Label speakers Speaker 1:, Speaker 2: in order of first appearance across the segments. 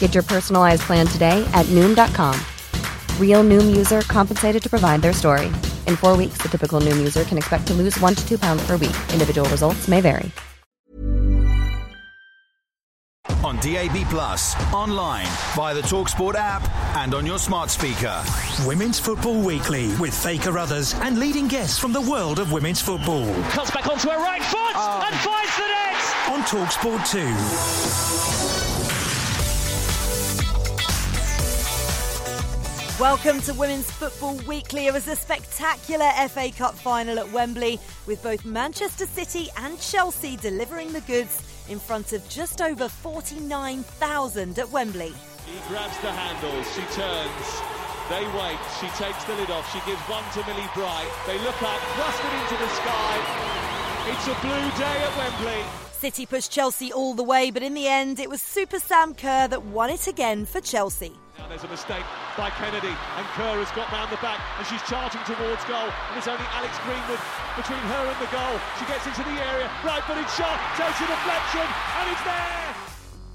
Speaker 1: Get your personalized plan today at Noom.com. Real Noom user compensated to provide their story. In four weeks, the typical Noom user can expect to lose one to two pounds per week. Individual results may vary.
Speaker 2: On DAB Plus, online, via the Talksport app, and on your smart speaker.
Speaker 3: Women's Football Weekly with Faye Carruthers and leading guests from the world of women's football.
Speaker 4: Cuts back onto her right foot oh. and finds the net!
Speaker 3: On Talksport 2.
Speaker 5: Welcome to Women's Football Weekly. It was a spectacular FA Cup final at Wembley with both Manchester City and Chelsea delivering the goods in front of just over 49,000 at Wembley.
Speaker 6: He grabs the handle, she turns, they wait, she takes the lid off, she gives one to Millie Bright. They look up, thrust it into the sky. It's a blue day at Wembley.
Speaker 5: City pushed Chelsea all the way, but in the end, it was Super Sam Kerr that won it again for Chelsea.
Speaker 6: Now there's a mistake by Kennedy, and Kerr has got round the back, and she's charging towards goal. And it's only Alex Greenwood between her and the goal. She gets into the area, right-footed shot, takes a deflection, and it's there.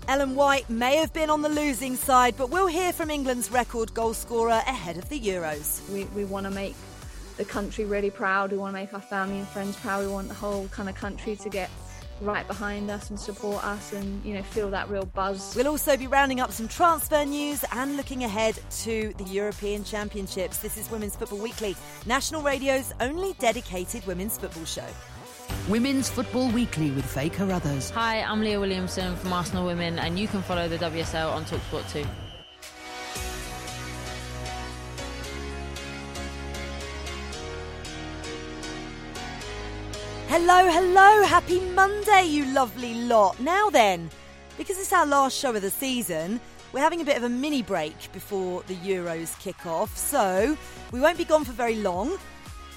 Speaker 5: Ellen White may have been on the losing side, but we'll hear from England's record goal scorer ahead of the Euros.
Speaker 7: We, we want to make the country really proud. We want to make our family and friends proud. We want the whole kind of country to get right behind us and support us and you know feel that real buzz.
Speaker 5: We'll also be rounding up some transfer news and looking ahead to the European Championships. This is Women's Football Weekly, National Radio's only dedicated women's football show.
Speaker 8: Women's Football Weekly with Faye Carruthers.
Speaker 9: Hi, I'm Leah Williamson from Arsenal Women and you can follow the WSL on TalkSport too.
Speaker 5: Hello, hello, happy Monday, you lovely lot. Now then, because it's our last show of the season, we're having a bit of a mini break before the Euros kick off, so we won't be gone for very long.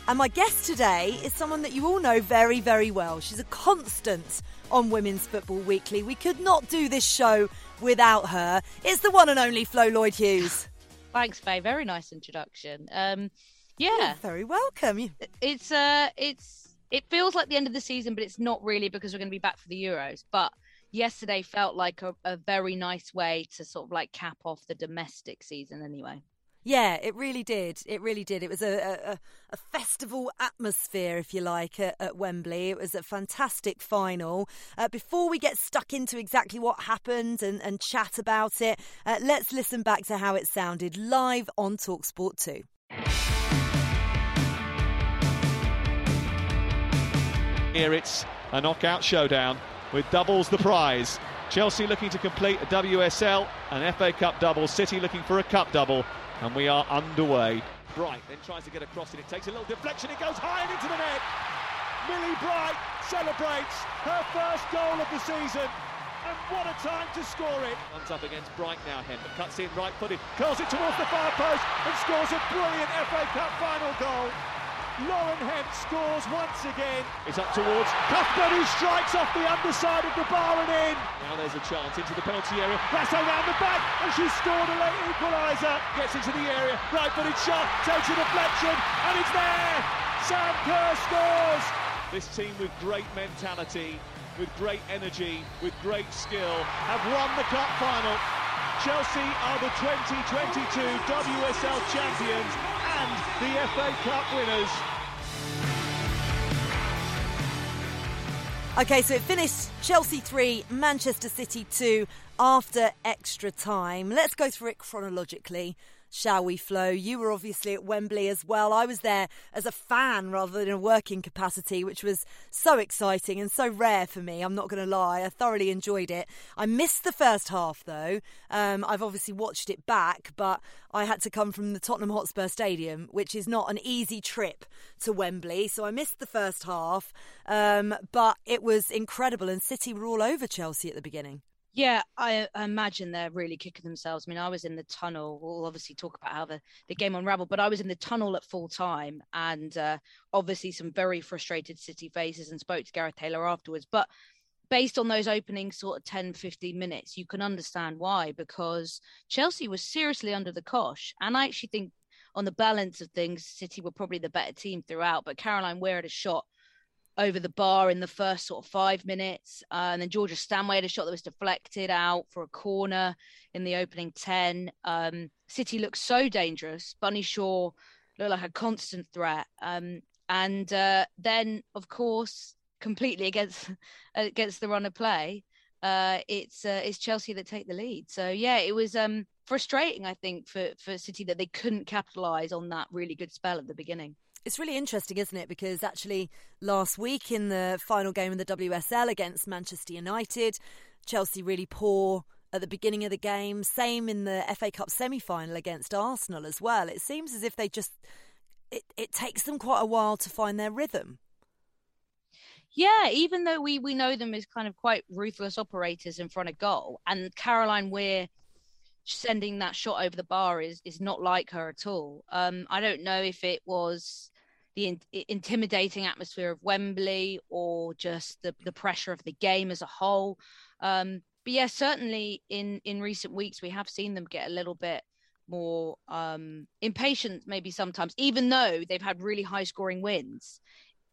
Speaker 5: And my guest today is someone that you all know very, very well. She's a constant on Women's Football Weekly. We could not do this show without her. It's the one and only Flo Lloyd Hughes.
Speaker 10: Thanks, Faye. Very nice introduction. Um, yeah,
Speaker 5: You're very welcome.
Speaker 10: It's uh, it's it feels like the end of the season, but it's not really because we're going to be back for the Euros. But yesterday felt like a, a very nice way to sort of like cap off the domestic season, anyway.
Speaker 5: Yeah, it really did. It really did. It was a, a, a festival atmosphere, if you like, at, at, Wembley. It was a fantastic final. Uh, before we get stuck into exactly what happened and, and chat about it, uh, let's listen back to how it sounded live on Talksport 2.
Speaker 6: Here it's a knockout showdown with doubles the prize. Chelsea looking to complete a WSL, an FA Cup double, City looking for a cup double, and we are underway. Bright then tries to get across it, it takes a little deflection, it goes high and into the net. Millie Bright celebrates her first goal of the season. And what a time to score it! Runs up against Bright now, Hemp, but cuts in right footed, curls it towards the far post, and scores a brilliant FA Cup final goal. Lauren Hemp scores once again. It's up towards Cuthbert who strikes off the underside of the bar and in. Now there's a chance into the penalty area. Raso round the back and she's scored a late equaliser. Gets into the area. Right footed shot. Takes a deflection and it's there. Sam Kerr scores. This team with great mentality, with great energy, with great skill have won the cup final. Chelsea are the 2022 WSL champions and the FA Cup winners.
Speaker 5: Okay, so it finished Chelsea 3, Manchester City 2 after extra time. Let's go through it chronologically. shall we, Flo? You were obviously at Wembley as well. I was there as a fan rather than a working capacity, which was so exciting and so rare for me. I'm not going to lie. I thoroughly enjoyed it. I missed the first half, though. Um, I've obviously watched it back, but I had to come from the Tottenham Hotspur Stadium, which is not an easy trip to Wembley. So I missed the first half, um, but it was incredible, and City were all over Chelsea at the beginning.
Speaker 10: Yeah, I, imagine they're really kicking themselves. I mean, I was in the tunnel. We'll obviously talk about how the, the game unraveled, but I was in the tunnel at full time and uh, obviously some very frustrated City faces and spoke to Gareth Taylor afterwards. But based on those opening sort of 10, 15 minutes, you can understand why, because Chelsea was seriously under the cosh. And I actually think on the balance of things, City were probably the better team throughout, but Caroline Weir had a shot over the bar in the first sort of five minutes. Uh, and then Georgia Stanway had a shot that was deflected out for a corner in the opening 10. Um, City looked so dangerous. Bunny Shaw looked like a constant threat. Um, and uh, then, of course, completely against against the run of play, uh, it's uh, it's Chelsea that take the lead. So yeah, it was um, frustrating, I think, for for City that they couldn't capitalise on that really good spell at the beginning.
Speaker 5: It's really interesting, isn't it? Because actually, last week in the final game in the WSL against Manchester United, Chelsea really poor at the beginning of the game. Same in the FA Cup semi final against Arsenal as well. It seems as if they just. It, it takes them quite a while to find their rhythm.
Speaker 10: Yeah, even though we, we know them as kind of quite ruthless operators in front of goal, and Caroline Weir sending that shot over the bar is is not like her at all. Um, I don't know if it was the in- intimidating atmosphere of Wembley or just the the pressure of the game as a whole. Um, but yeah, certainly in in recent weeks we have seen them get a little bit more um, impatient, maybe sometimes, even though they've had really high scoring wins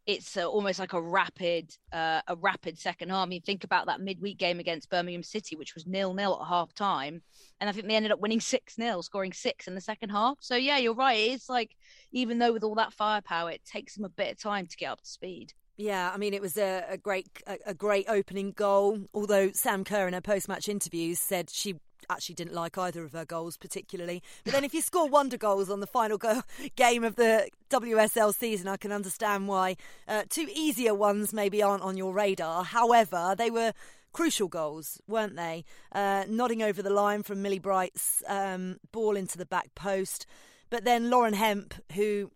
Speaker 10: it's almost like a rapid uh, a rapid second half. I mean, think about that midweek game against Birmingham City, which was nil nil at half time, and I think they ended up winning six 0 scoring six in the second half. So yeah, you're right. It's like even though with all that firepower, it takes them a bit of time to get up to speed.
Speaker 5: Yeah, I mean it was a, a great a, a, great opening goal. Although Sam Kerr in her post match interviews said she actually didn't like either of her goals particularly. But then if you score wonder goals on the final go- game of the WSL season, I can understand why uh, two easier ones maybe aren't on your radar. However, they were crucial goals, weren't they? Uh, nodding over the line from Millie Bright's um, ball into the back post. But then Lauren Hemp, who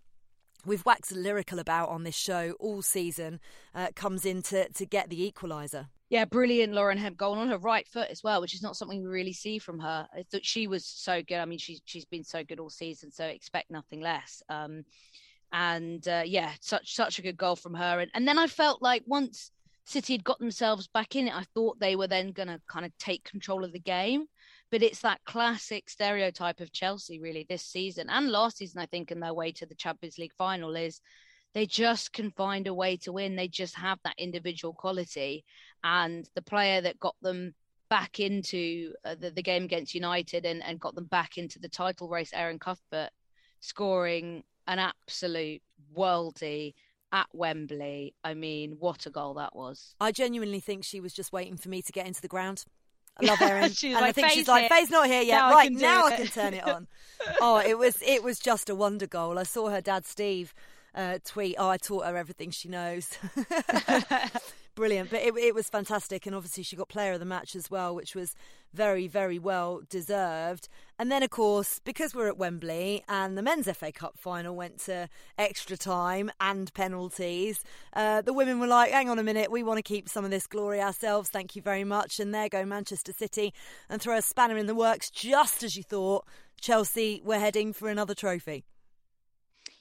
Speaker 5: we've waxed lyrical about on this show all season, uh, comes in to, to get the equaliser.
Speaker 10: Yeah, brilliant Lauren Hemp goal on her right foot as well, which is not something we really see from her. I thought she was so good. I mean, she's she's been so good all season, so expect nothing less. Um, and uh, yeah, such such a good goal from her. And and then I felt like once City had got themselves back in it, I thought they were then going to kind of take control of the game. But it's that classic stereotype of Chelsea, really, this season and last season, I think, in their way to the Champions League final is they just can find a way to win. They just have that individual quality. And the player that got them back into uh, the, the, game against United and, and got them back into the title race, Erin Cuthbert, scoring an absolute worldy at Wembley. I mean, what a goal that was.
Speaker 5: I genuinely think she was just waiting for me to get into the ground. I love Erin. and
Speaker 10: like,
Speaker 5: I think she's like, Faye's not here yet.
Speaker 10: Now
Speaker 5: right,
Speaker 10: I
Speaker 5: now. I can turn it on. oh, it was it was just a wonder goal. I saw her dad Steve uh, tweet, "Oh, I taught her everything she knows." Brilliant, but it, it was fantastic, and obviously she got player of the match as well, which was very, very well deserved. And then, of course, because we're at Wembley and the men's FA Cup final went to extra time and penalties, uh, the women were like, "Hang on a minute, we want to keep some of this glory ourselves. Thank you very much." And there go Manchester City and throw a spanner in the works, just as you thought Chelsea were heading for another trophy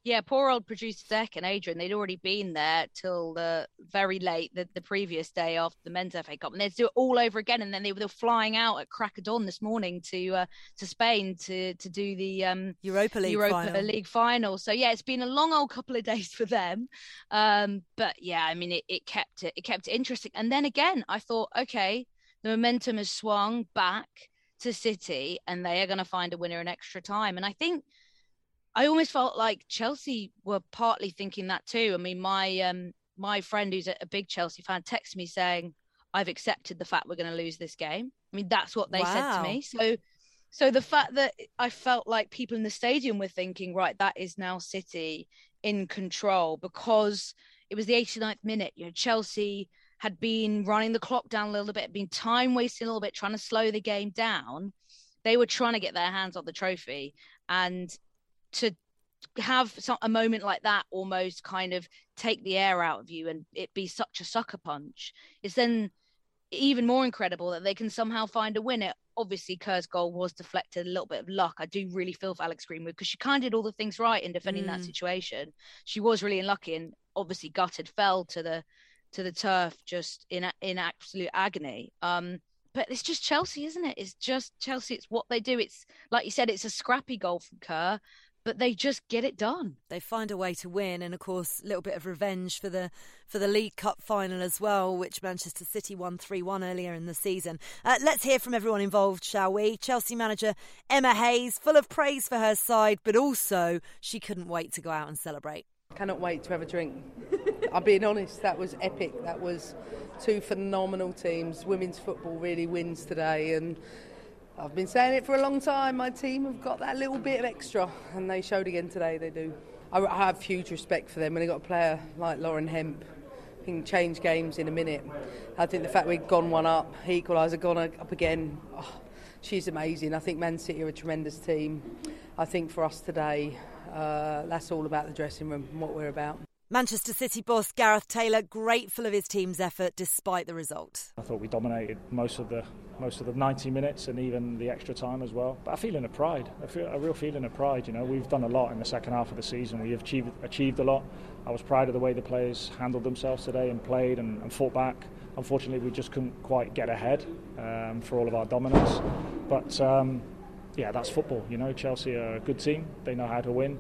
Speaker 10: yeah, poor old producer Deck and Adrian, they'd already been there till the very late the, the previous day after the men's FA Cup, and they'd do it all over again. And then they were flying out at crack of dawn this morning to uh, to Spain to to do the um,
Speaker 5: Europa League
Speaker 10: Europa
Speaker 5: final.
Speaker 10: League final. So yeah, it's been a long old couple of days for them. Um, but yeah, I mean, it, it kept it it kept it interesting. And then again, I thought, okay, the momentum has swung back to City, and they are going to find a winner in extra time. And I think I almost felt like Chelsea were partly thinking that too. I mean, my um, my friend who's a big Chelsea fan texted me saying, "I've accepted the fact we're going to lose this game." I mean, that's what they wow. said to me. So So the fact that I felt like people in the stadium were thinking, right, that is now City in control because it was the 89th minute. You know, Chelsea had been running the clock down a little bit, been time wasting a little bit, trying to slow the game down. They were trying to get their hands on the trophy, and to have some, a moment like that almost kind of take the air out of you and it be such a sucker punch is then even more incredible that they can somehow find a winner. Obviously, Kerr's goal was deflected, a little bit of luck. I do really feel for Alex Greenwood because she kind of did all the things right in defending mm. that situation. She was really unlucky and obviously gutted, fell to the to the turf just in in absolute agony. Um, but it's just Chelsea, isn't it? It's just Chelsea. It's what they do. It's like you said, it's a scrappy goal from Kerr but they just get it done.
Speaker 5: They find a way to win, and of course, a little bit of revenge for the for the League Cup final as well, which Manchester City won three one earlier in the season. Uh, let's hear from everyone involved, shall we? Chelsea manager Emma Hayes, full of praise for her side, but also she couldn't wait to go out and celebrate.
Speaker 11: Cannot wait to have a drink. I'm being honest, that was epic. That was two phenomenal teams. Women's football really wins today, and I've been saying it for a long time. My team have got that little bit of extra, and they showed again today. They do. I, have huge respect for them when they got a player like Lauren Hemp. Can change games in a minute. I think the fact we've gone one up, equaliser gone up again. Oh, she's amazing. I think Man City are a tremendous team. I think for us today, uh, that's all about the dressing room and what we're about.
Speaker 5: Manchester City boss Gareth Taylor grateful of his team's effort despite the result.
Speaker 12: I thought we dominated most of the most of the 90 minutes and even the extra time as well. But a feeling of pride, a, feel, a real feeling of pride. You know, we've done a lot in the second half of the season. We have achieved achieved a lot. I was proud of the way the players handled themselves today and played and, and fought back. Unfortunately, we just couldn't quite get ahead um, for all of our dominance. But um, yeah, that's football. You know, Chelsea are a good team. They know how to win,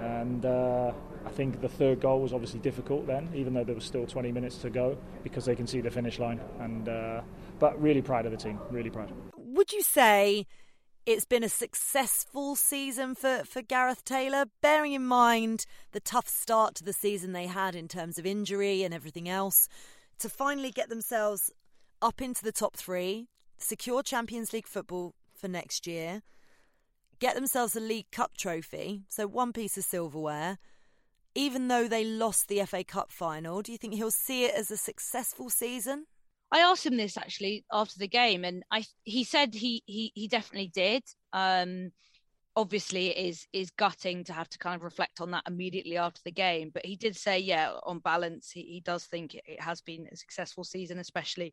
Speaker 12: and. Uh, I think the third goal was obviously difficult then, even though there was still 20 minutes to go, because they can see the finish line. And uh, but really proud of the team, really proud.
Speaker 5: Would you say it's been a successful season for, for Gareth Taylor, bearing in mind the tough start to the season they had in terms of injury and everything else, to finally get themselves up into the top three, secure Champions League football for next year, get themselves a League Cup trophy, so one piece of silverware even though they lost the FA Cup final, do you think he'll see it as a successful season?
Speaker 10: I asked him this actually after the game, and I he said he he he definitely did. Um, obviously, it is is gutting to have to kind of reflect on that immediately after the game, but he did say, yeah, on balance, he, he does think it, has been a successful season, especially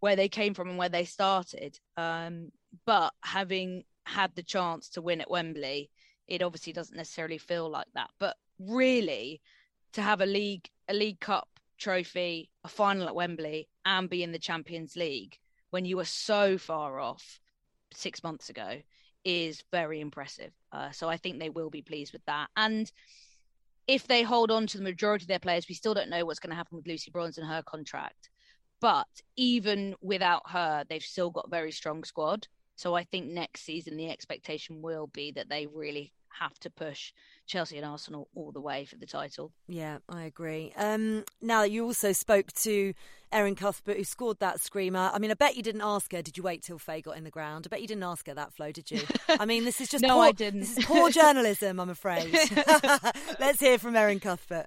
Speaker 10: where they came from and where they started. Um, but having had the chance to win at Wembley, it obviously doesn't necessarily feel like that. But really to have a league a league cup trophy a final at wembley and be in the champions league when you were so far off six months ago is very impressive. Uh, so i think they will be pleased with that. And if they hold on to the majority of their players we still don't know what's going to happen with lucy bronze and her contract. But even without her they've still got a very strong squad. So i think next season the expectation will be that they really have to push Chelsea and Arsenal all the way for the title.
Speaker 5: Yeah, I agree. Um, now, you also spoke to Erin Cuthbert, who scored that screamer. I mean, I bet you didn't ask her, did you wait till Faye got in the ground? I bet you didn't ask her that, Flo, did you? I mean, this is just
Speaker 10: no,
Speaker 5: poor,
Speaker 10: I didn't.
Speaker 5: This is poor journalism, I'm afraid. Let's hear from Erin Cuthbert.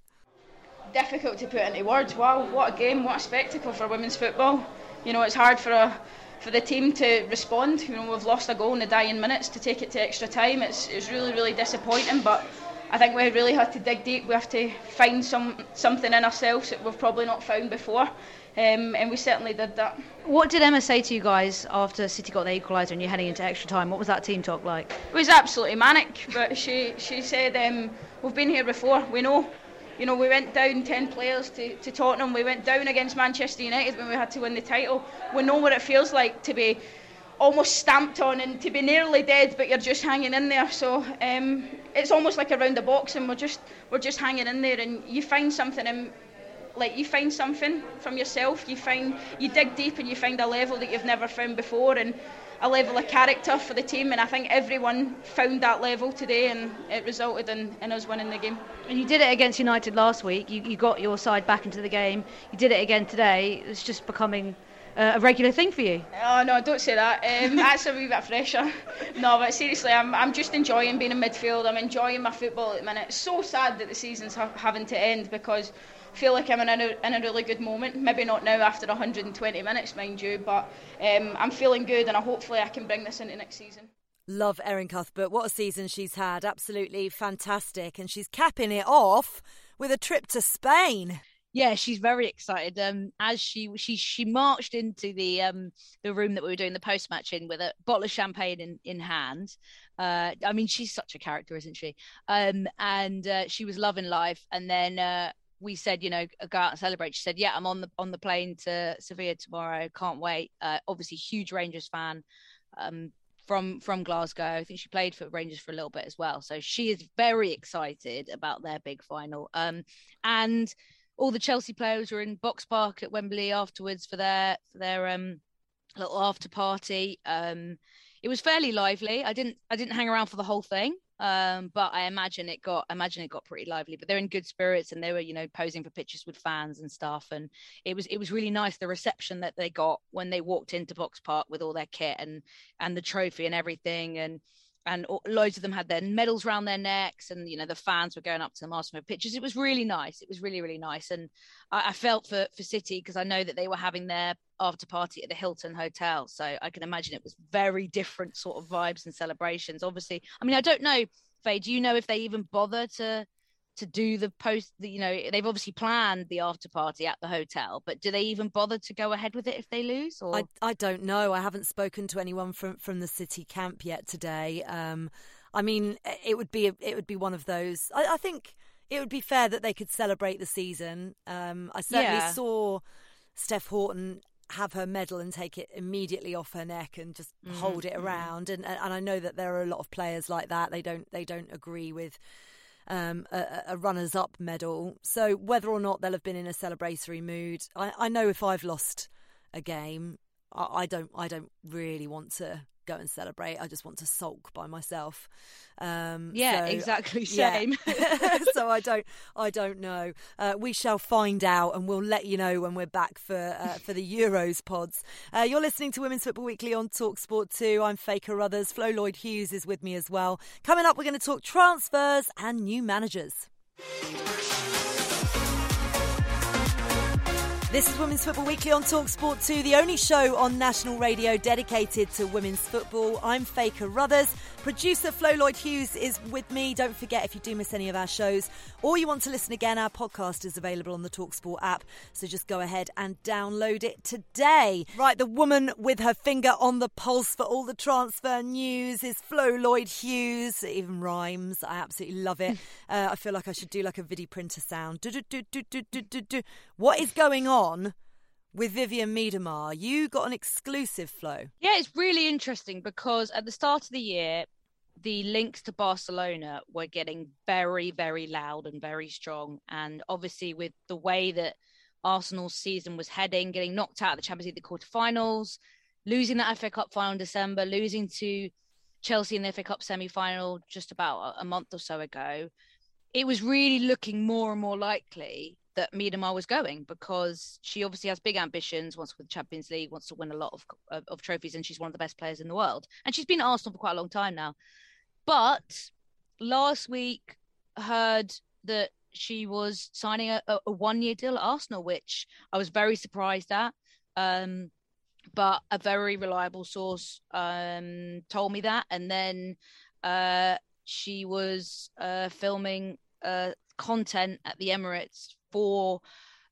Speaker 13: Difficult to put into words. Wow, what a game, what a spectacle for women's football. You know, it's hard for a for the team to respond. You know, we've lost a goal in the dying minutes to take it to extra time. It's, it's really, really disappointing, but I think we really have to dig deep. We have to find some something in ourselves that we've probably not found before. Um, and we certainly did that.
Speaker 10: What did Emma say to you guys after City got the equaliser and you're heading into extra time? What was that team talk like?
Speaker 13: It was absolutely manic, but she she said um, we've been here before. We know you know, we went down 10 players to, to Tottenham. We went down against Manchester United when we had to win the title. We know what it feels like to be almost stamped on and to be nearly dead, but you're just hanging in there. So um, it's almost like around the box, and we're just we're just hanging in there, and you find something in. Like you find something from yourself, you find you dig deep and you find a level that you've never found before, and a level of character for the team, and I think everyone found that level today, and it resulted in, in us winning the game.
Speaker 10: And you did it against United last week. You, you got your side back into the game. You did it again today. It's just becoming uh, a regular thing for you?
Speaker 13: Oh no, don't say that. Um, that's a wee bit fresher. No, but seriously, I'm I'm just enjoying being in midfield. I'm enjoying my football at the minute. It's so sad that the season's ha- having to end because I feel like I'm in a, in a really good moment. Maybe not now after 120 minutes, mind you, but um, I'm feeling good and I, hopefully I can bring this into next season.
Speaker 5: Love Erin Cuthbert. What a season she's had. Absolutely fantastic. And she's capping it off with a trip to Spain.
Speaker 10: Yeah, she's very excited. Um, as she she she marched into the um the room that we were doing the post match in with a bottle of champagne in in hand. Uh, I mean, she's such a character, isn't she? Um, and uh, she was loving life. And then uh, we said, you know, go out and celebrate. She said, yeah, I'm on the on the plane to Sevilla tomorrow. Can't wait. Uh, obviously, huge Rangers fan. Um, from from Glasgow. I think she played for Rangers for a little bit as well. So she is very excited about their big final. Um, and all the Chelsea players were in Boxpark at Wembley afterwards for their for their um little after party. Um, it was fairly lively. I didn't I didn't hang around for the whole thing. Um, but I imagine it got I imagine it got pretty lively. But they're in good spirits and they were, you know, posing for pictures with fans and stuff. And it was it was really nice the reception that they got when they walked into Boxpark with all their kit and and the trophy and everything. And and loads of them had their medals around their necks and you know the fans were going up to them asking for pictures. It was really nice. It was really really nice. And i, I felt for for city because i know that they were having their after party at the hilton hotel. So i can imagine it was very different sort of vibes and celebrations. Obviously i mean i don't know faye do you know if they even bother to to do the post you know they've obviously planned the after party at the hotel but do they even bother to go ahead with it if they lose or?
Speaker 5: I, I don't know. I haven't spoken to anyone from from the city camp yet today. Um I mean it would be it would be one of those I, I think it would be fair that they could celebrate the season. Um I certainly yeah. saw Steph Houghton have her medal and take it immediately off her neck and just mm-hmm. hold it around. And and I know that there are a lot of players like that. They don't they don't agree with um, a, a runners up medal. So whether or not they'll have been in a celebratory mood, I, I know if I've lost a game, I, I don't I don't really want to go and celebrate. I just want to sulk by myself.
Speaker 10: Um, yeah, so, exactly. Same.
Speaker 5: Yeah. so I don't, I don't know. Uh, we shall find out, and we'll let you know when we're back for uh, for the Euros pods. Uh, you're listening to Women's Football Weekly on Talk Sport Two. I'm Faye Carruthers. Flo Lloyd Hughes is with me as well. Coming up, we're going to talk transfers and new managers. This is Women's Football Weekly on Talksport 2, the only show on national radio dedicated to women's football. I'm Faye Carruthers. Producer Flo Lloyd Hughes is with me. Don't forget, if you do miss any of our shows or you want to listen again, our podcast is available on the Talksport app. So just go ahead and download it today. Right, the woman with her finger on the pulse for all the transfer news is Flo Lloyd Hughes. It even rhymes. I absolutely love it. uh, I feel like I should do like a video printer sound. What is going on? With Vivianne Miedema. You got an exclusive Flo.
Speaker 10: Yeah, it's really interesting because at the start of the year, the links to Barcelona were getting very, very loud and very strong. And obviously, with the way that Arsenal's season was heading, getting knocked out of the Champions League the quarterfinals, losing that FA Cup final in December, losing to Chelsea in the FA Cup semi final just about a month or so ago, it was really looking more and more likely that Miedema was going because she obviously has big ambitions, wants win the Champions League, wants to win a lot of, of, of trophies, and she's one of the best players in the world. And she's been at Arsenal for quite a long time now. But last week, heard that she was signing a, a one year deal at Arsenal, which I was very surprised at. Um, but a very reliable source um, told me that. And then uh, she was uh, filming uh, content at the Emirates for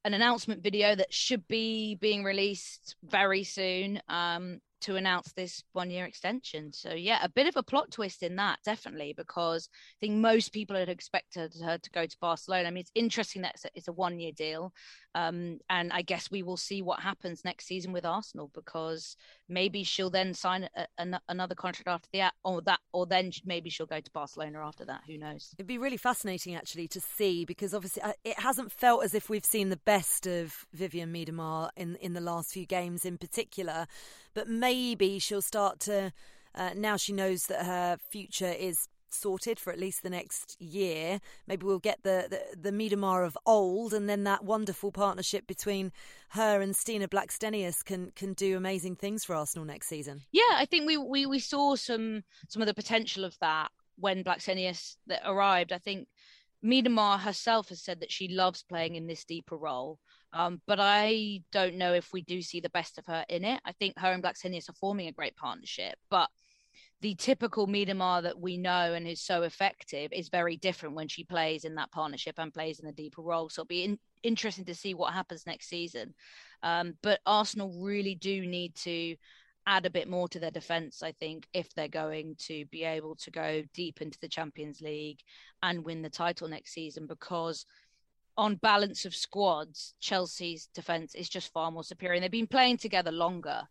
Speaker 10: an announcement video that should be being released very soon. Um, to announce this one year extension. So, yeah, a bit of a plot twist in that, definitely, because I think most people had expected her to go to Barcelona. I mean, it's interesting that it's a, it's a one year deal. Um, and I guess we will see what happens next season with Arsenal because maybe she'll then sign a, a, another contract after the or that, or then maybe she'll go to Barcelona after that. Who knows?
Speaker 5: It'd be really fascinating actually to see because obviously uh, it hasn't felt as if we've seen the best of Vivianne Miedema in in the last few games in particular, but maybe she'll start to. Uh, now she knows that her future is sorted for at least the next year. Maybe we'll get the, the, the Miedema of old, and then that wonderful partnership between her and Stina Blackstenius can can do amazing things for Arsenal next season.
Speaker 10: Yeah, I think we, we, we saw some some of the potential of that when Blackstenius arrived. I think Miedema herself has said that she loves playing in this deeper role. Um, but I don't know if we do see the best of her in it. I think her and Black Blackstenius are forming a great partnership, but the typical Miedema that we know and is so effective is very different when she plays in that partnership and plays in a deeper role. So it'll be in, interesting to see what happens next season. Um, but Arsenal really do need to add a bit more to their defence, I think, if they're going to be able to go deep into the Champions League and win the title next season because on balance of squads, Chelsea's defence is just far more superior. And they've been playing together longer.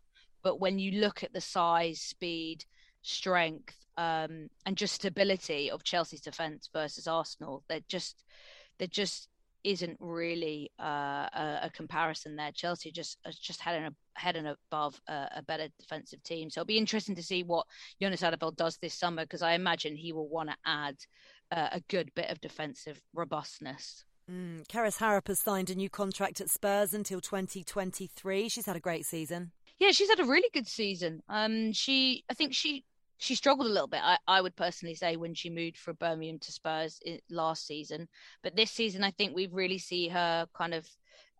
Speaker 10: But when you look at the size, speed, strength, um, and just stability of Chelsea's defence versus Arsenal, they're just there just isn't really uh, a, a, comparison there. Chelsea just just had an head and above a, a better defensive team. So it'll be interesting to see what Jonas Eidevall does this summer because I imagine he will want to add uh, a good bit of defensive robustness.
Speaker 5: Mm, Harrop has signed a new contract at Spurs until 2023. She's had a great season.
Speaker 10: Yeah, she's had a really good season. Um, she, I think she she struggled a little bit. I, I would personally say when she moved from Birmingham to Spurs last season, but this season I think we really see her kind of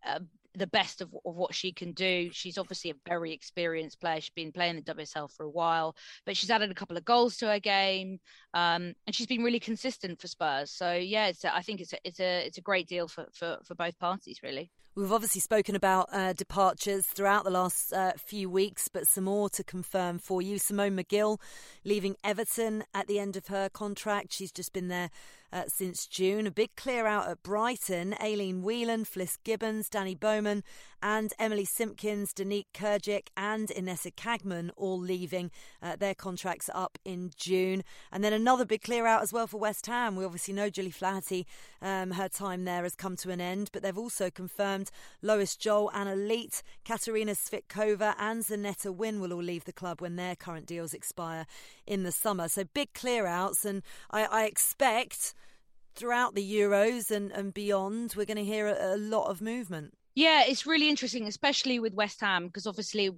Speaker 10: uh, the best of, of what she can do. She's obviously a very experienced player. She's been playing the WSL for a while, but she's added a couple of goals to her game, um, and she's been really consistent for Spurs. So yeah, it's a, I think it's a, it's a it's a great deal for, for, for both parties, really.
Speaker 5: We've obviously spoken about uh, departures throughout the last uh, few weeks, but some more to confirm for you. Simone Magill leaving Everton at the end of her contract. She's just been there uh, since June. A big clear out at Brighton. Aileen Whelan, Fliss Gibbons, Danny Bowman, and Emily Simpkins, Danique Kerkdijk, and Inessa Kaagman all leaving. Uh, their contracts up in June. And then another big clear out as well for West Ham. We obviously know Gilly Flaherty, um, her time there has come to an end, but they've also confirmed Lois Joel, Anna Leat, Katarina Svitkova, and Zaneta Wyne will all leave the club when their current deals expire in the summer. So big clear outs, and I, I expect throughout the Euros and, and beyond, we're going to hear a, a lot of movement.
Speaker 10: Yeah, it's really interesting, especially with West Ham, because obviously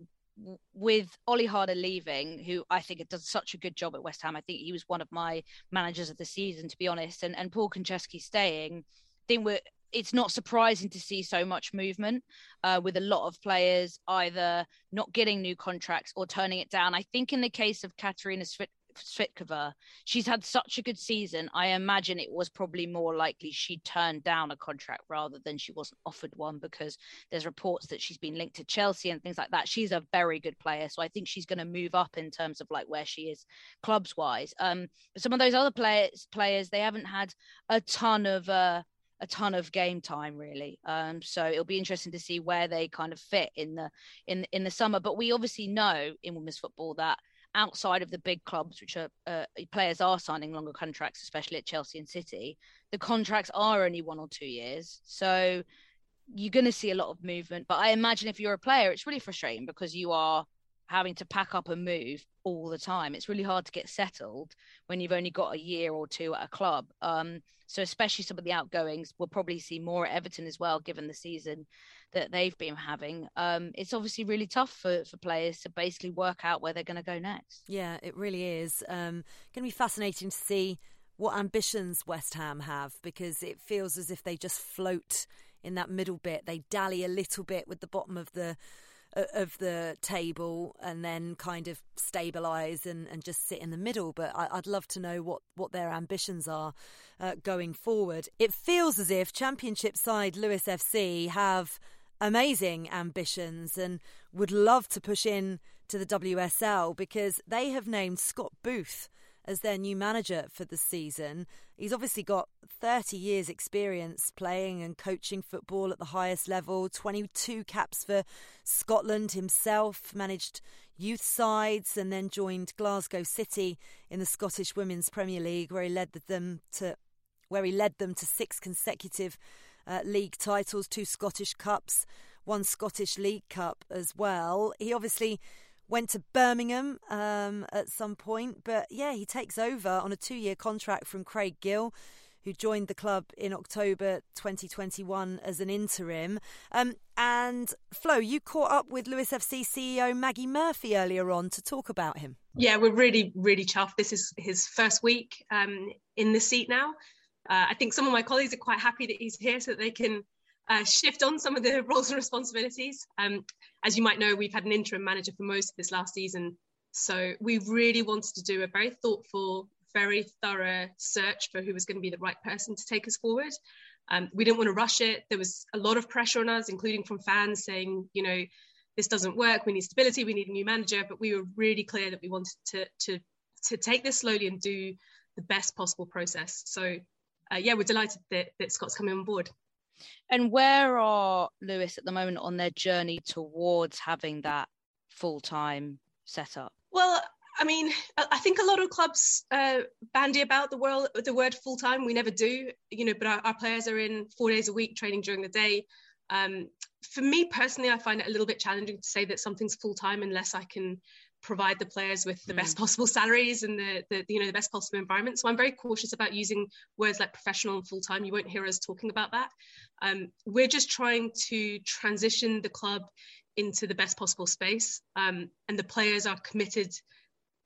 Speaker 10: with Olli Harder leaving, who I think does such a good job at West Ham. I think he was one of my managers of the season, to be honest. And and Paul Konchesky staying, I think we're it's not surprising to see so much movement uh, with a lot of players either not getting new contracts or turning it down. I think in the case of Katerina Svit- Svitkova, she's had such a good season. I imagine it was probably more likely she turned down a contract rather than she wasn't offered one because there's reports that she's been linked to Chelsea and things like that. She's a very good player, so I think she's going to move up in terms of like where she is clubs wise. Um, but some of those other players, players they haven't had a ton of. Uh, a ton of game time really um, so it'll be interesting to see where they kind of fit in the in in the summer but we obviously know in women's football that outside of the big clubs which are uh, players are signing longer contracts especially at Chelsea and City the contracts are only one or two years so you're going to see a lot of movement but i imagine if you're a player it's really frustrating because you are having to pack up and move all the time. It's really hard to get settled when you've only got a year or two at a club. Um, so especially some of the outgoings, we'll probably see more at Everton as well, given the season that they've been having. Um, it's obviously really tough for, for players to basically work out where they're going to go next.
Speaker 5: Yeah, it really is. Um, going to be fascinating to see what ambitions West Ham have because it feels as if they just float in that middle bit. They dally a little bit with the bottom of the of the table and then kind of stabilise and, and just sit in the middle. But I, would love to know what, what their ambitions are uh, going forward. It feels as if Championship side Lewes FC have amazing ambitions and would love to push in to the WSL because they have named Scott Booth as their new manager for the season. He's obviously got 30 years' experience playing and coaching football at the highest level, 22 caps for Scotland himself, managed youth sides, and then joined Glasgow City in the Scottish Women's Premier League, where he led them to where he led them to six consecutive uh, league titles, two Scottish Cups, one Scottish League Cup as well. He obviously went to Birmingham um, at some point. But yeah, he takes over on a two year contract from Craig Gill, who joined the club in October 2021 as an interim. Um, and Flo, you caught up with Lewes FC CEO Maggie Murphy earlier on to talk about him.
Speaker 14: Yeah, we're really, really chuffed. This is his first week um, in the seat now. Uh, I think some of my colleagues are quite happy that he's here so that they can uh, shift on some of the roles and responsibilities. Um, as you might know, we've had an interim manager for most of this last season. So we really wanted to do a very thoughtful, very thorough search for who was going to be the right person to take us forward. Um, we didn't want to rush it. There was a lot of pressure on us, including from fans saying, you know, this doesn't work. We need stability. We need a new manager. But we were really clear that we wanted to to to take this slowly and do the best possible process. So, uh, yeah, we're delighted that, that Scott's coming on board.
Speaker 10: And where are Lewes at the moment on their journey towards having that full time setup?
Speaker 14: Well, I mean, I think a lot of clubs uh, bandy about the word the word full time. We never do, you know. But our, our, players are in four days a week training during the day. Um, for me personally, I find it a little bit challenging to say that something's full time unless I can provide the players with the mm. best possible salaries and the, the you know the best possible environment. So I'm very cautious about using words like professional and full time. You won't hear us talking about that. Um, we're just trying to transition the club into the best possible space, um, and the players are committed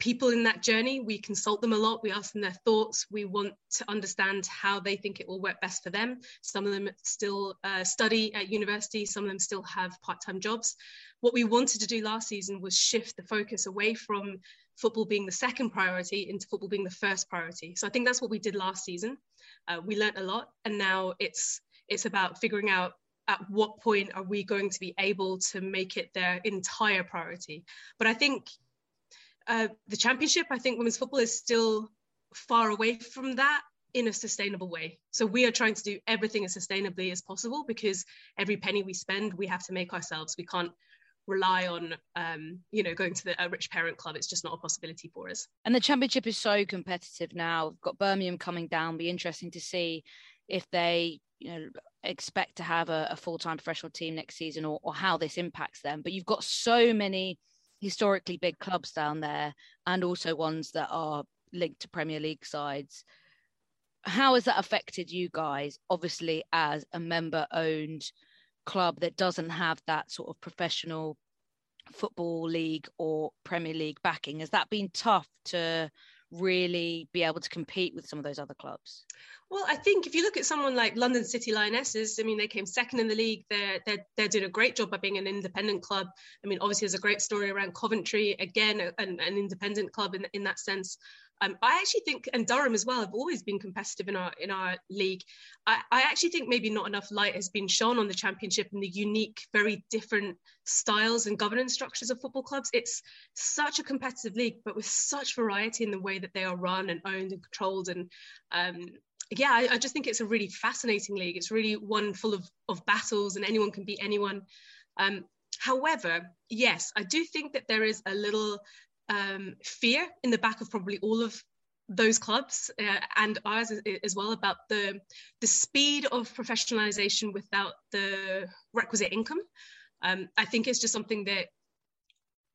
Speaker 14: people in that journey. We consult them a lot. We ask them their thoughts. We want to understand how they think it will work best for them. Some of them still uh, study at university, some of them still have part time jobs. What we wanted to do last season was shift the focus away from football being the second priority into football being the first priority. So I think that's what we did last season. Uh, we learned a lot, and now it's it's about figuring out at what point are we going to be able to make it their entire priority. But I think uh, the championship, I think women's football is still far away from that in a sustainable way. So we are trying to do everything as sustainably as possible because every penny we spend, we have to make ourselves. We can't rely on, um, you know, going to the, a rich parent club. It's just not a possibility for us.
Speaker 10: And the championship is so competitive now. We've got Birmingham coming down. Be interesting to see if they, you know, expect to have a, a full-time professional team next season or, or how this impacts them. But you've got so many historically big clubs down there and also ones that are linked to Premier League sides. How has that affected you guys, obviously, as a member owned club that doesn't have that sort of professional football league or Premier League backing? Has that been tough to really be able to compete with some of those other clubs?
Speaker 14: Well, I think if you look at someone like London City Lionesses, I mean, they came second in the league. They're, they're, they're doing a great job by being an independent club. I mean, obviously, there's a great story around Coventry, again, an, an independent club in, in that sense. Um, I actually think, and Durham as well, have always been competitive in our in our league. I, I, actually think maybe not enough light has been shown on the championship and the unique, very different styles and governance structures of football clubs. It's such a competitive league, but with such variety in the way that they are run and owned and controlled. And um, yeah, I, I, just think it's a really fascinating league. It's really one full of of battles, and anyone can beat anyone. Um, However, yes, I do think that there is a little um, fear in the back of probably all of those clubs uh, and ours as, well about the the speed of professionalization without the requisite income. Um, I think it's just something that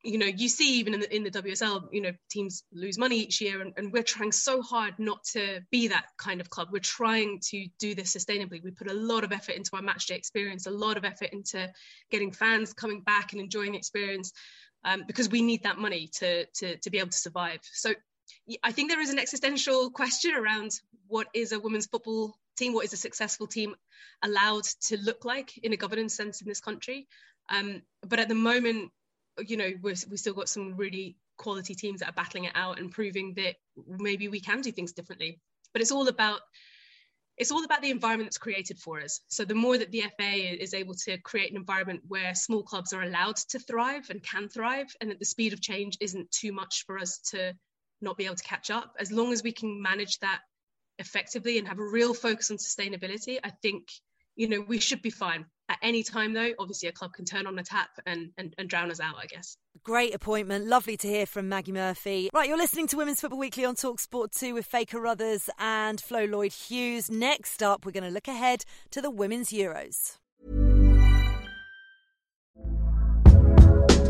Speaker 14: you know you see even in the, in the WSL, you know teams lose money each year, and, and we're trying so hard not to be that kind of club. We're trying to do this sustainably. We put a lot of effort into our match day experience, a lot of effort into getting fans coming back and enjoying the experience um, because we need that money to, to, to be able to survive. So I think there is an existential question around what is a women's football team, what is a successful team allowed to look like in a governance sense in this country. Um, but at the moment, you know, we've, we've still got some really quality teams that are battling it out and proving that maybe we can do things differently. But it's all about it's all about the environment that's created for us. So the more that the FA is able to create an environment where small clubs are allowed to thrive and can thrive, and that the speed of change isn't too much for us to not be able to catch up, as long as we can manage that effectively and have a real focus on sustainability, I think you know, we should be fine. At any time, though, obviously a club can turn on a tap and, and, and drown us out, I guess.
Speaker 5: Great appointment. Lovely to hear from Maggie Murphy. Right, you're listening to Women's Football Weekly on Talk Sport 2 with Faye Carruthers and Flo Lloyd Hughes. Next up, we're going to look ahead to the Women's Euros.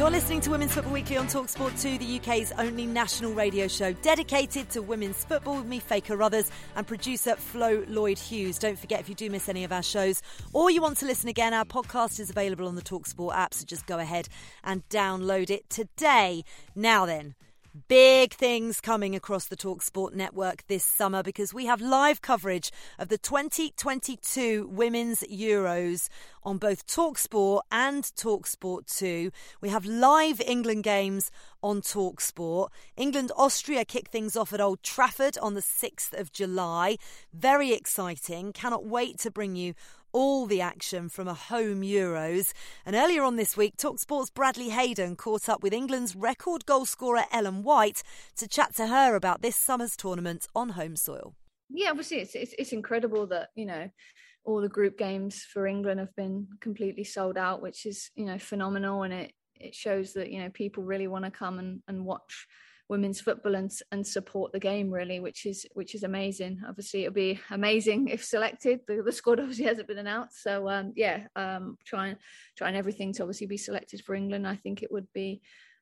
Speaker 5: You're listening to Women's Football Weekly on Talksport 2, the UK's only national radio show dedicated to women's football with me, Faye Carruthers, and producer Flo Lloyd Hughes. Don't forget, if you do miss any of our shows or you want to listen again, our podcast is available on the Talksport app, so just go ahead and download it today. Now then, Big things coming across the Talksport network this summer because we have live coverage of the 2022 Women's Euros on both Talksport and Talksport 2. We have live England games on Talksport. England Austria kick things off at Old Trafford on the 6th of July. Very exciting. Cannot wait to bring you all the action from a home Euros. And earlier on this week, Talksport's Bradley Hayden caught up with England's record goalscorer Ellen White to chat to her about this summer's tournament on home soil.
Speaker 7: Yeah, obviously it's, it's, it's incredible that you know all the group games for England have been completely sold out, which is you know phenomenal, and it it shows that you know people really want to come and, and watch women's football and and support the game really, which is which is amazing. Obviously, it'll be amazing if selected. The, the squad obviously hasn't been announced, so um, yeah, um, trying trying everything to obviously be selected for England. I think it would be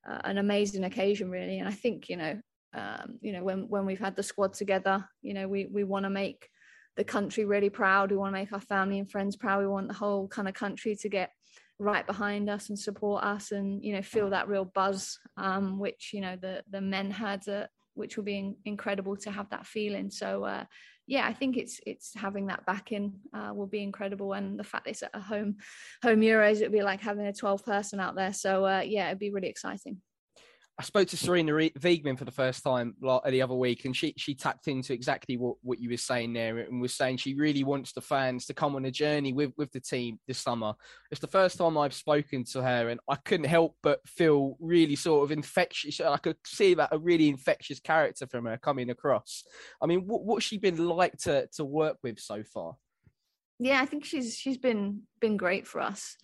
Speaker 7: uh, an amazing occasion really, and I think you know um, you know when when we've had the squad together, you know we we want to make the country really proud. We want to make our family and friends proud. We want the whole kind of country to get right behind us and support us and you know feel that real buzz um, which you know the the men had uh, which will be in, incredible to have that feeling. So uh, yeah i think it's it's having that back in uh, will be incredible. And the fact that it's at a home home euros it'd be like having a 12 person out there. So uh, yeah it'd be really exciting
Speaker 15: I spoke to Sarina Wiegman for the first time the other week, and she she tapped into exactly what, what you were saying there, and was saying she really wants the fans to come on a journey with with the team this summer. It's the first time I've spoken to her, and I couldn't help but feel really sort of infectious. I could see that a really infectious character from her coming across. I mean, what, what's she been like to to work with so far?
Speaker 7: Yeah, I think she's she's been been great for us.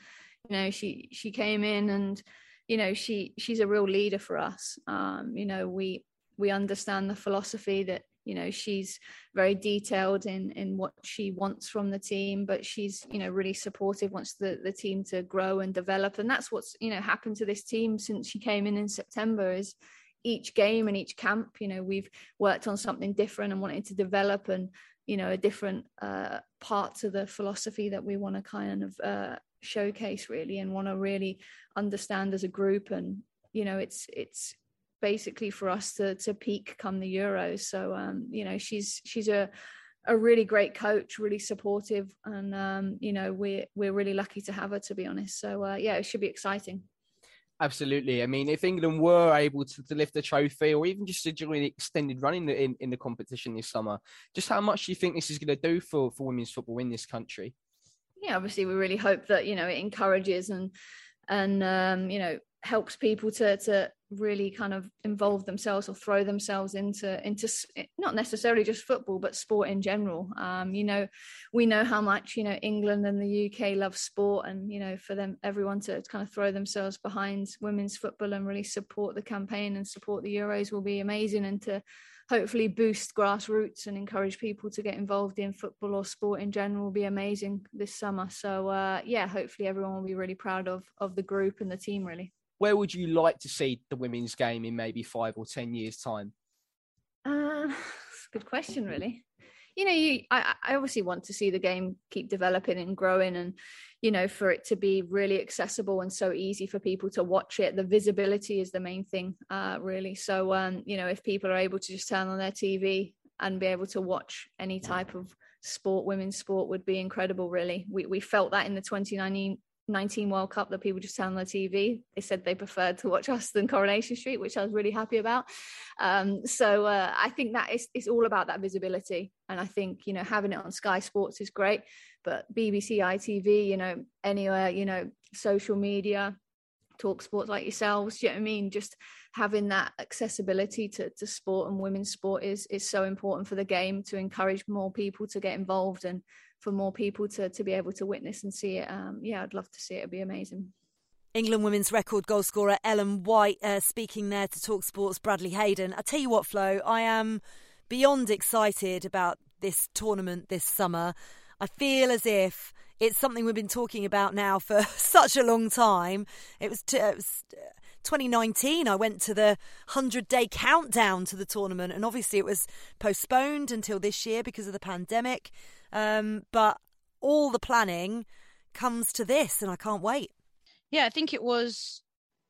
Speaker 7: You know, she she came in and you know she she's a real leader for us. Um you know we we understand the philosophy that you know she's very detailed in in what she wants from the team but she's you know really supportive wants the the team to grow and develop. And that's what's you know happened to this team since she came in in September is each game and each camp you know we've worked on something different and wanted to develop and you know a different uh, part to the philosophy that we want to kind of uh, showcase really and want to really understand as a group and you know it's it's basically for us to to peak come the euros so um you know she's she's a a really great coach really supportive and um you know we're we're really lucky to have her to be honest so uh, yeah it should be exciting
Speaker 15: Absolutely. I mean, if England were able to, to lift the trophy or even just to join the extended run in the, in, in the competition this summer, just how much do you think this is going to do for, for women's football in this country?
Speaker 7: Yeah, obviously we really hope that you know it encourages and and um, you know helps people to to really kind of involve themselves or throw themselves into into not necessarily just football but sport in general. Um, you know we know how much you know England and the UK love sport and you know for them everyone to kind of throw themselves behind women's football and really support the campaign and support the Euros will be amazing and to hopefully boost grassroots and encourage people to get involved in football or sport in general will be amazing this summer so uh, yeah hopefully everyone will be really proud of of the group and the team really
Speaker 15: where would you like to see the women's game in maybe five or ten years' time?
Speaker 7: Uh, good question, really. You know, you I, I obviously want to see the game keep developing and growing, and you know, for it to be really accessible and so easy for people to watch it. The visibility is the main thing, uh, really. So, um, you know, if people are able to just turn on their TV and be able to watch any type of sport, women's sport would be incredible. Really, we we felt that in the 2019 19 World Cup that people just turned on the TV. They said they preferred to watch us than Coronation Street, which I was really happy about. Um, so uh, I think that is it's all about that visibility, and I think you know having it on Sky Sports is great, but BBC, ITV, you know anywhere, you know social media, talk sports like yourselves. You know what I mean? Just having that accessibility to, to sport and women's sport is is so important for the game to encourage more people to get involved and for more people to to be able to witness and see it. Um, yeah, I'd love to see it. It'd be amazing.
Speaker 5: England women's record goal scorer Ellen White uh, speaking there to Talk Sports. Bradley Hayden. I tell you what, Flo, I am beyond excited about this tournament this summer. I feel as if it's something we've been talking about now for such a long time. It was, t- it was 2019, I went to the 100 day countdown to the tournament, and obviously it was postponed until this year because of the pandemic. Um, but all the planning comes to this, and I can't wait.
Speaker 10: Yeah, I think it was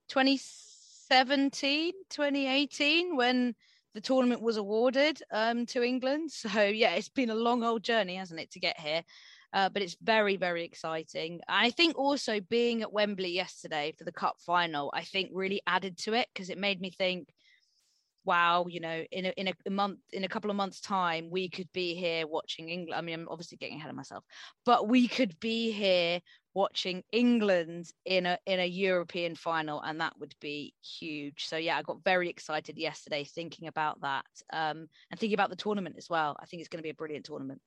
Speaker 10: 2017, 2018 when the tournament was awarded um, to England. So, yeah, it's been a long old journey, hasn't it, to get here? Uh, but it's very, very exciting. I think also being at Wembley yesterday for the cup final, I think really added to it because it made me think, wow, you know, in a, in a month, in a couple of months' time, we could be here watching England. I mean, I'm obviously getting ahead of myself, but we could be here watching England in a in a European final, and that would be huge. So yeah, I got very excited yesterday thinking about that um, and thinking about the tournament as well. I think it's going to be a brilliant tournament.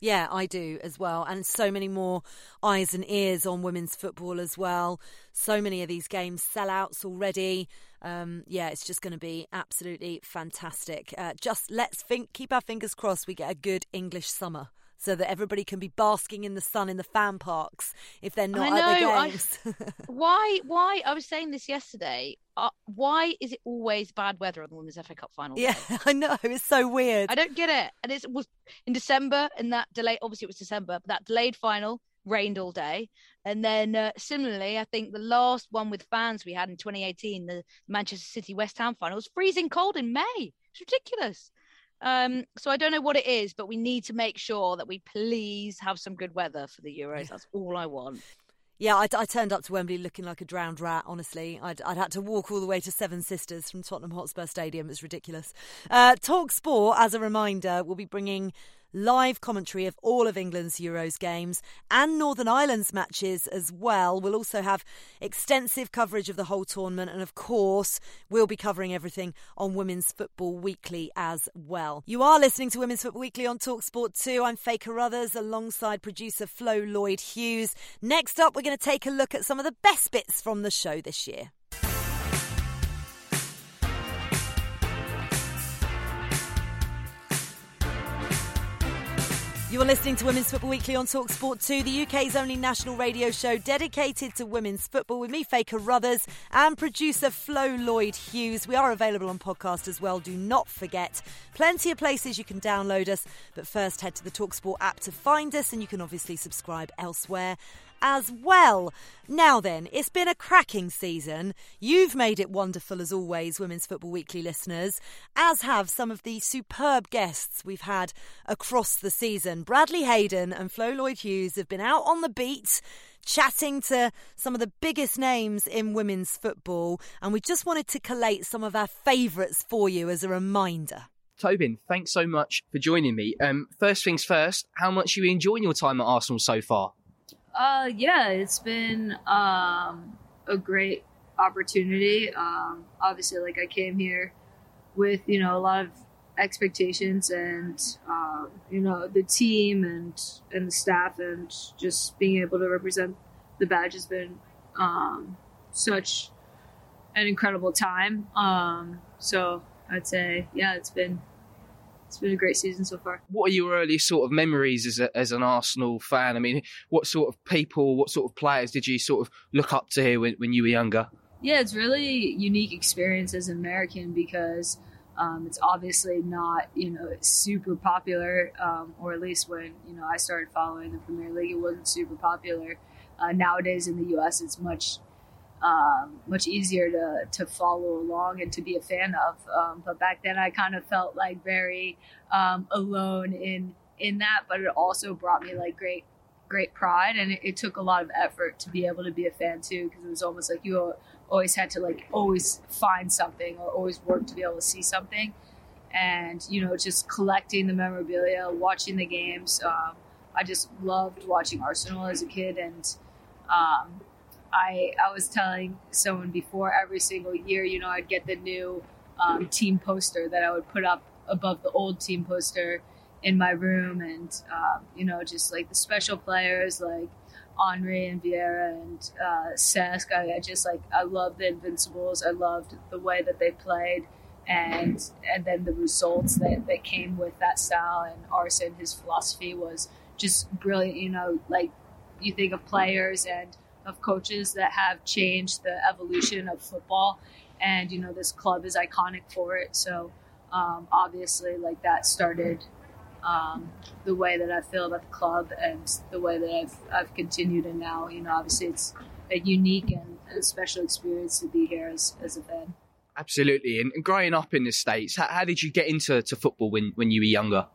Speaker 5: Yeah, I do as well. And so many more eyes and ears on women's football as well. So many of these games sellouts already. Um, yeah, it's just going to be absolutely fantastic. Uh, just let's think, keep our fingers crossed we get a good English summer so that everybody can be basking in the sun in the fan parks if they're not at the games.
Speaker 10: I, why? Why? I was saying this yesterday. Uh, why is it always bad weather on the Women's FA Cup final?
Speaker 5: Yeah,
Speaker 10: day?
Speaker 5: I know. It's so weird.
Speaker 10: I don't get it. And it was in December, and that delay. Obviously, it was December, but that delayed final rained all day. And then uh, similarly, I think the last one with fans we had in 2018, the Manchester City West Ham final, was freezing cold in May. It's ridiculous. Um, so I don't know what it is, but we need to make sure that we please have some good weather for the Euros. That's all I want.
Speaker 5: Yeah, I, I, turned up to Wembley looking like a drowned rat. Honestly, I'd, I'd had to walk all the way to Seven Sisters from Tottenham Hotspur Stadium. It's ridiculous. Uh, Talk Sport, as a reminder, will be bringing live commentary of all of England's Euros games and Northern Ireland's matches as well. We'll also have extensive coverage of the whole tournament, and of course, we'll be covering everything on Women's Football Weekly as well. You are listening to Women's Football Weekly on Talksport 2. I'm Faye Carruthers alongside producer Flo Lloyd Hughes. Next up, we're going to take a look at some of the best bits from the show this year. You are listening to Women's Football Weekly on Talk Sport 2, the UK's only national radio show dedicated to women's football with me, Faye Carruthers, and producer Flo Lloyd Hughes. We are available on podcast as well. Do not forget, plenty of places you can download us. But first, head to the Talksport app to find us, and you can obviously subscribe elsewhere as well. Now then, it's been a cracking season. You've made it wonderful as always, Women's Football Weekly listeners, as have some of the superb guests we've had across the season. Bradley Hayden and Flo Lloyd Hughes have been out on the beat chatting to some of the biggest names in women's football, and we just wanted to collate some of our favourites for you as a reminder.
Speaker 15: Tobin, thanks so much for joining me. Um, first things first, how much are you enjoying your time at Arsenal so far?
Speaker 16: Uh, yeah, it's been um, a great opportunity. Um, obviously, like I came here with you know a lot of expectations and uh, you know the team and and the staff and just being able to represent the badge has been um, such an incredible time. Um, so I'd say yeah, it's been it's been a great season so far.
Speaker 15: What are your early sort of memories as, a, as an Arsenal fan? I mean, what sort of people, what sort of players did you sort of look up to here when, when you were younger?
Speaker 16: Yeah, it's really unique experience as an American because um, it's obviously not you know super popular, um, or at least when you know I started following the Premier League, it wasn't super popular. Uh, nowadays in the U.S., it's much um, much easier to, to follow along and to be a fan of. Um, but back then, I kind of felt like very um, alone in in that. But it also brought me like great great pride, and it, it, took a lot of effort to be able to be a fan too, because it was almost like you always had to like always find something or always work to be able to see something. And you know, just collecting the memorabilia, watching the games. Um, I just loved watching Arsenal as a kid, and um, I I was telling someone before every single year, you know, I'd get the new um, team poster that I would put up above the old team poster in my room, and um, you know, just like the special players like Henry and Vieira and uh. I, I just like I loved the Invincibles. I loved the way that they played. And and then the results that, that came with that style and Arsene, his philosophy was just brilliant. You know, like you think of players and of coaches that have changed the evolution of football, and you know this club is iconic for it. So um, obviously, like that started um, the way that I feel about the club and the way that I've I've continued. And now, you know, obviously, it's a unique and, and special experience to be here as as a fan.
Speaker 15: Absolutely. And, and growing up in the states, how, how did you get into to football when when you were younger?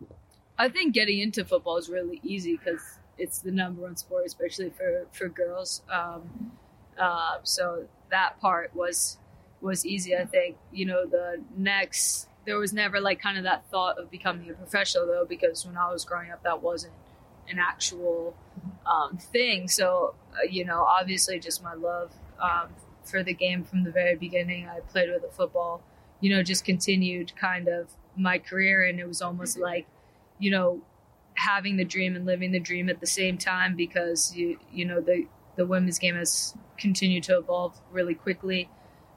Speaker 16: I think getting into football is really easy because it's the number one sport, especially for for girls. Um, uh, so that part was was easy. I think you know the next there was never like kind of that thought of becoming a professional though because when I was growing up that wasn't an actual um, thing. So uh, you know obviously just my love um, for the game from the very beginning. I played with the football. You know just continued kind of my career and it was almost like you know having the dream and living the dream at the same time because you you know the the women's game has continued to evolve really quickly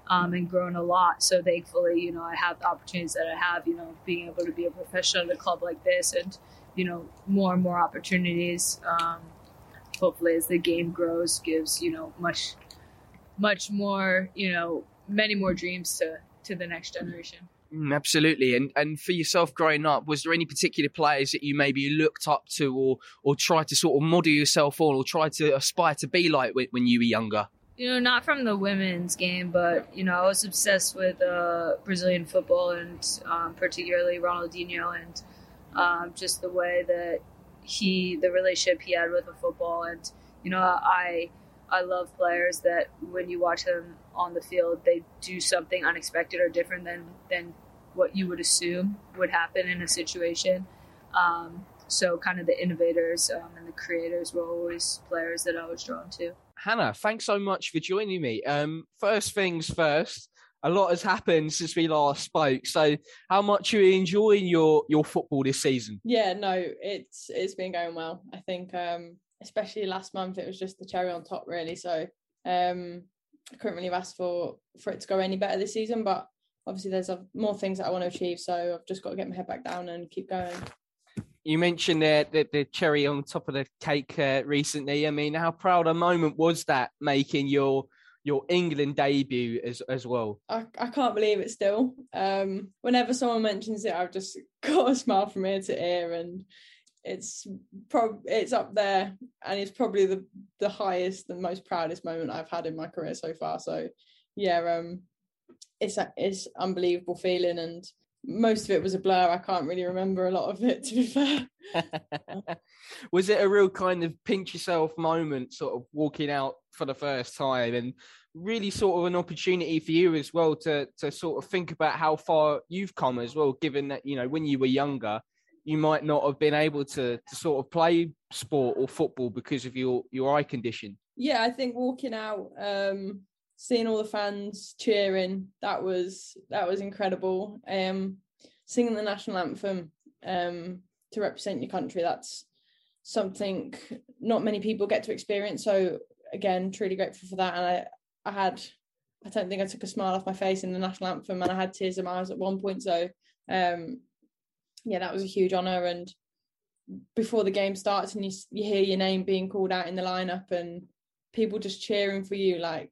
Speaker 16: um, and grown a lot. So thankfully, you know, I have the opportunities that I have. You know, being able to be a professional at a club like this, and you know, more and more opportunities. Um, hopefully, as the game grows, gives you know much much more you know many more dreams to to the next generation.
Speaker 15: Mm, absolutely. And and for yourself growing up, was there any particular players that you maybe looked up to or or tried to sort of model yourself on or tried to aspire to be like when, when you were younger?
Speaker 16: You know, not from the women's game, but you know, I was obsessed with uh, Brazilian football and um, particularly Ronaldinho and um, just the way that he, the relationship he had with the football, and you know, I I love players that when you watch them on the field, they do something unexpected or different than than what you would assume would happen in a situation. Um, so, kind of the innovators um, and the creators were always players that I was drawn to.
Speaker 15: Hannah, thanks so much for joining me. Um, first things first, a lot has happened since we last spoke. So, how much are you enjoying your your football this season?
Speaker 17: Yeah, no, it's it's been going well. I think, um, especially last month, it was just the cherry on top, really. So, um, I couldn't really ask for for it to go any better this season, but obviously there's a, more things that I want to achieve. So I've just got to get my head back down and keep going.
Speaker 15: You mentioned the, the, the cherry on top of the cake uh, recently. I mean, how proud a moment was that making your your England debut as as well?
Speaker 17: I, I can't believe it still. Um, whenever someone mentions it, I've just got a smile from ear to ear, and it's prob it's up there, and it's probably the the highest and most proudest moment I've had in my career so far. So, yeah, um, it's it's unbelievable feeling and most of it was a blur. I can't really remember a lot of it, to be fair.
Speaker 15: was it a real kind of pinch yourself moment, sort of walking out for the first time, and really sort of an opportunity for you as well to to sort of think about how far you've come as well, given that you know when you were younger, you might not have been able to to sort of play sport or football because of your your eye condition?
Speaker 17: Yeah, I think walking out, um, seeing all the fans cheering, that was that was incredible. Um, singing the national anthem um, to represent your country, that's something not many people get to experience. So again, truly grateful for that. And I, I had, I don't think I took a smile off my face in the national anthem, and I had tears in my eyes at one point. So um, yeah, that was a huge honour. And before the game starts, and you you hear your name being called out in the lineup, and people just cheering for you, like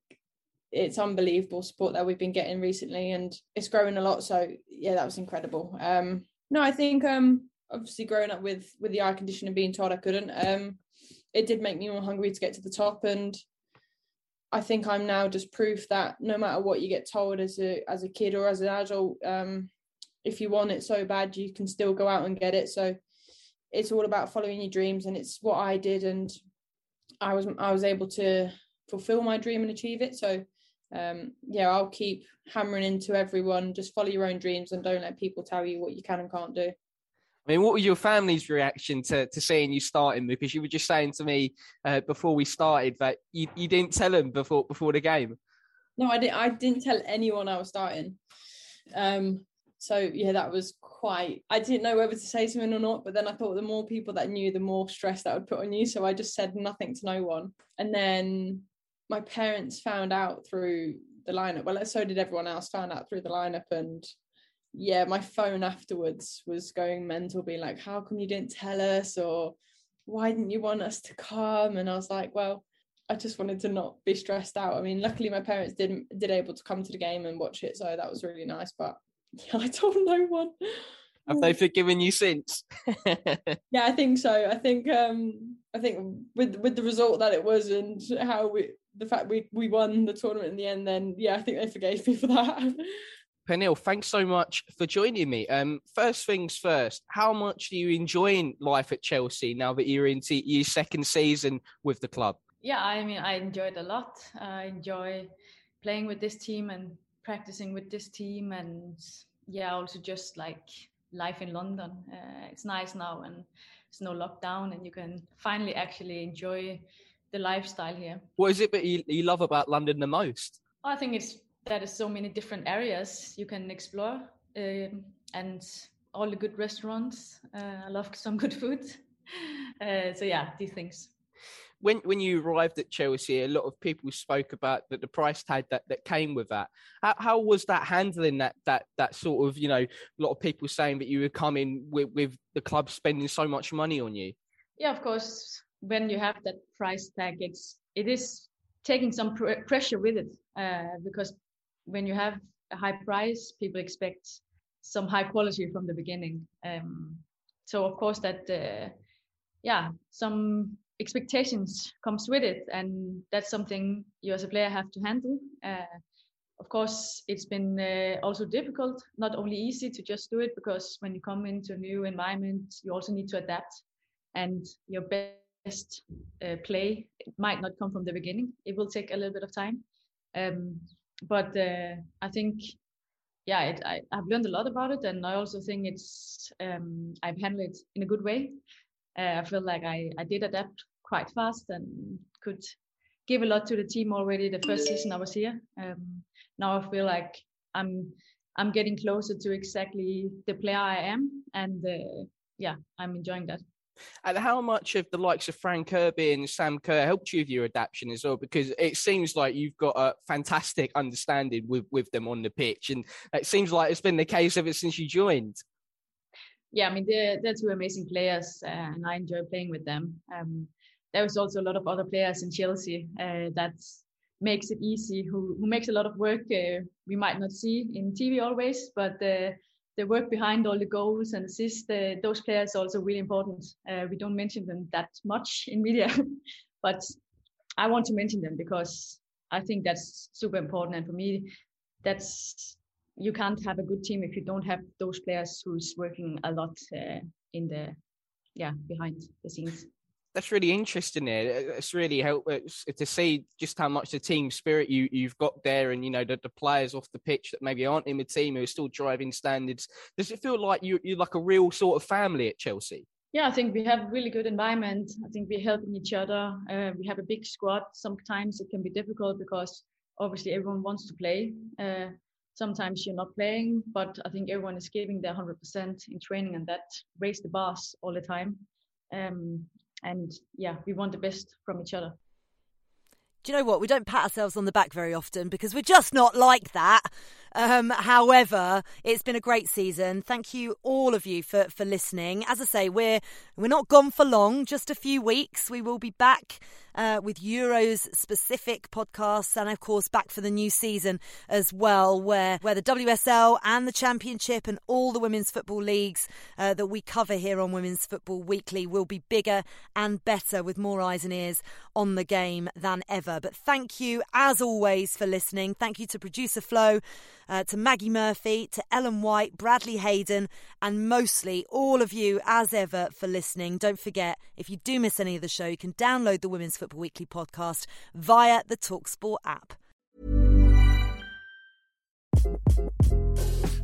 Speaker 17: it's unbelievable support that we've been getting recently, and it's growing a lot. So yeah, that was incredible. Um, no, I think um, obviously growing up with with the eye condition and being told I couldn't, um, it did make me more hungry to get to the top, and I think I'm now just proof that no matter what you get told as a as a kid or as an adult, um, if you want it so bad, you can still go out and get it. So it's all about following your dreams, and it's what I did, and I was I was able to fulfill my dream and achieve it. So um, yeah, I'll keep hammering into everyone. Just follow your own dreams and don't let people tell you what you can and can't do.
Speaker 15: I mean, what was your family's reaction to, to seeing you starting? Because you were just saying to me uh, before we started that you, you didn't tell them before before the game.
Speaker 17: No, I didn't. I didn't tell anyone I was starting. Um, so yeah, that was quite. I didn't know whether to say something or not, but then I thought the more people that knew, the more stress that would put on you. So I just said nothing to no one. And then my parents found out through the lineup. Well, so did everyone else. Found out through the lineup, and yeah, my phone afterwards was going mental, being like, "How come you didn't tell us?" or "Why didn't you want us to come?" And I was like, "Well." I just wanted to not be stressed out. I mean, luckily my parents didn't did able to come to the game and watch it, so that was really nice. But yeah, I told no one.
Speaker 15: Have they forgiven you since?
Speaker 17: yeah, I think so. I think um I think with with the result that it was and how we the fact we we won the tournament in the end, then yeah, I think they forgave me for that.
Speaker 15: Pernille, thanks so much for joining me. Um, first things first, how much are you enjoying life at Chelsea now that you're into your second season with the club?
Speaker 18: Yeah, I mean, I enjoyed a lot. I enjoy playing with this team and practicing with this team, and yeah, also just like life in London. Uh, it's nice now, and it's no lockdown, and you can finally actually enjoy the lifestyle here.
Speaker 15: What is it that you, you love about London the most?
Speaker 18: I think it's that there's so many different areas you can explore, um, and all the good restaurants. Uh, I love some good food. Uh, so yeah, these things
Speaker 15: when when you arrived at Chelsea, a lot of people spoke about that the price tag that, that came with that. How, how was that handling that that that sort of you know a lot of people saying that you were coming with with the club spending so much money on you?
Speaker 18: Yeah, of course. When you have that price tag, it's it is taking some pr- pressure with it uh, because when you have a high price, people expect some high quality from the beginning. Um, so of course that uh, yeah some expectations comes with it and that's something you as a player have to handle uh, of course it's been uh, also difficult not only easy to just do it because when you come into a new environment you also need to adapt and your best uh, play. It might not come from the beginning. It will take a little bit of time. Um, but uh, i think yeah it, I, have learned a lot about it. And i also think it's um, i've handled it in a good way. Uh, I feel like I, I did adapt quite fast and could give a lot to the team already the first season I was here. Um, now I feel like I'm I'm getting closer to exactly the player I am, and uh, yeah, I'm enjoying that.
Speaker 15: And how much of the likes of Fran Kirby and Sam Kerr helped you with your adaptation as well? Because it seems like you've got a fantastic understanding with, with them on the pitch, and it seems like it's been the case ever since you joined.
Speaker 18: Yeah, I mean they're they're two amazing players, uh, and I enjoy playing with them. Um, there is also a lot of other players in Chelsea uh, that makes it easy, who, who makes a lot of work uh, we might not see in TV always, but uh, the work behind all the goals and assists, uh, those players are also really important. Uh, we don't mention them that much in media, but I want to mention them because I think that's super important. And for me, that's you can't have a good team if you don't have those players who's working a lot uh, in the yeah behind the scenes
Speaker 15: that's really interesting. There, it's really help to see just how much the team spirit you you've got there, and you know the, the players off the pitch that maybe aren't in the team who are still driving standards. Does it feel like you you're like a real sort of family at Chelsea?
Speaker 18: Yeah, I think we have a really good environment. I think we're helping each other. Uh, we have a big squad. Sometimes it can be difficult because obviously everyone wants to play. Uh, sometimes you're not playing, but I think everyone is giving their 100% in training, and that raise the bars all the time. Um, and yeah, we want the best from each other.
Speaker 5: Do you know what? We don't pat ourselves on the back very often because we're just not like that. Um, however, it's been a great season. Thank you all of you for, for listening. As I say, we're we're not gone for long, just a few weeks. We will be back uh, with Euros specific podcasts, and of course back for the new season as well, where where the WSL and the Championship and all the women's football leagues uh, that we cover here on Women's Football Weekly will be bigger and better with more eyes and ears on the game than ever. But thank you as always for listening. Thank you to producer Flo uh, to Maggie Murphy, to Ellen White, Bradley Hayden, and mostly all of you, as ever, for listening. Don't forget, if you do miss any of the show, you can download the Women's Football Weekly podcast via the Talksport app.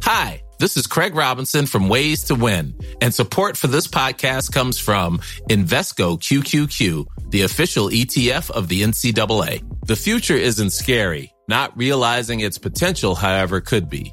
Speaker 19: Hi, this is Craig Robinson from Ways to Win, and support for this podcast comes from Invesco QQQ, the official ETF of the NCAA. The future isn't scary not realizing its potential, however, could be.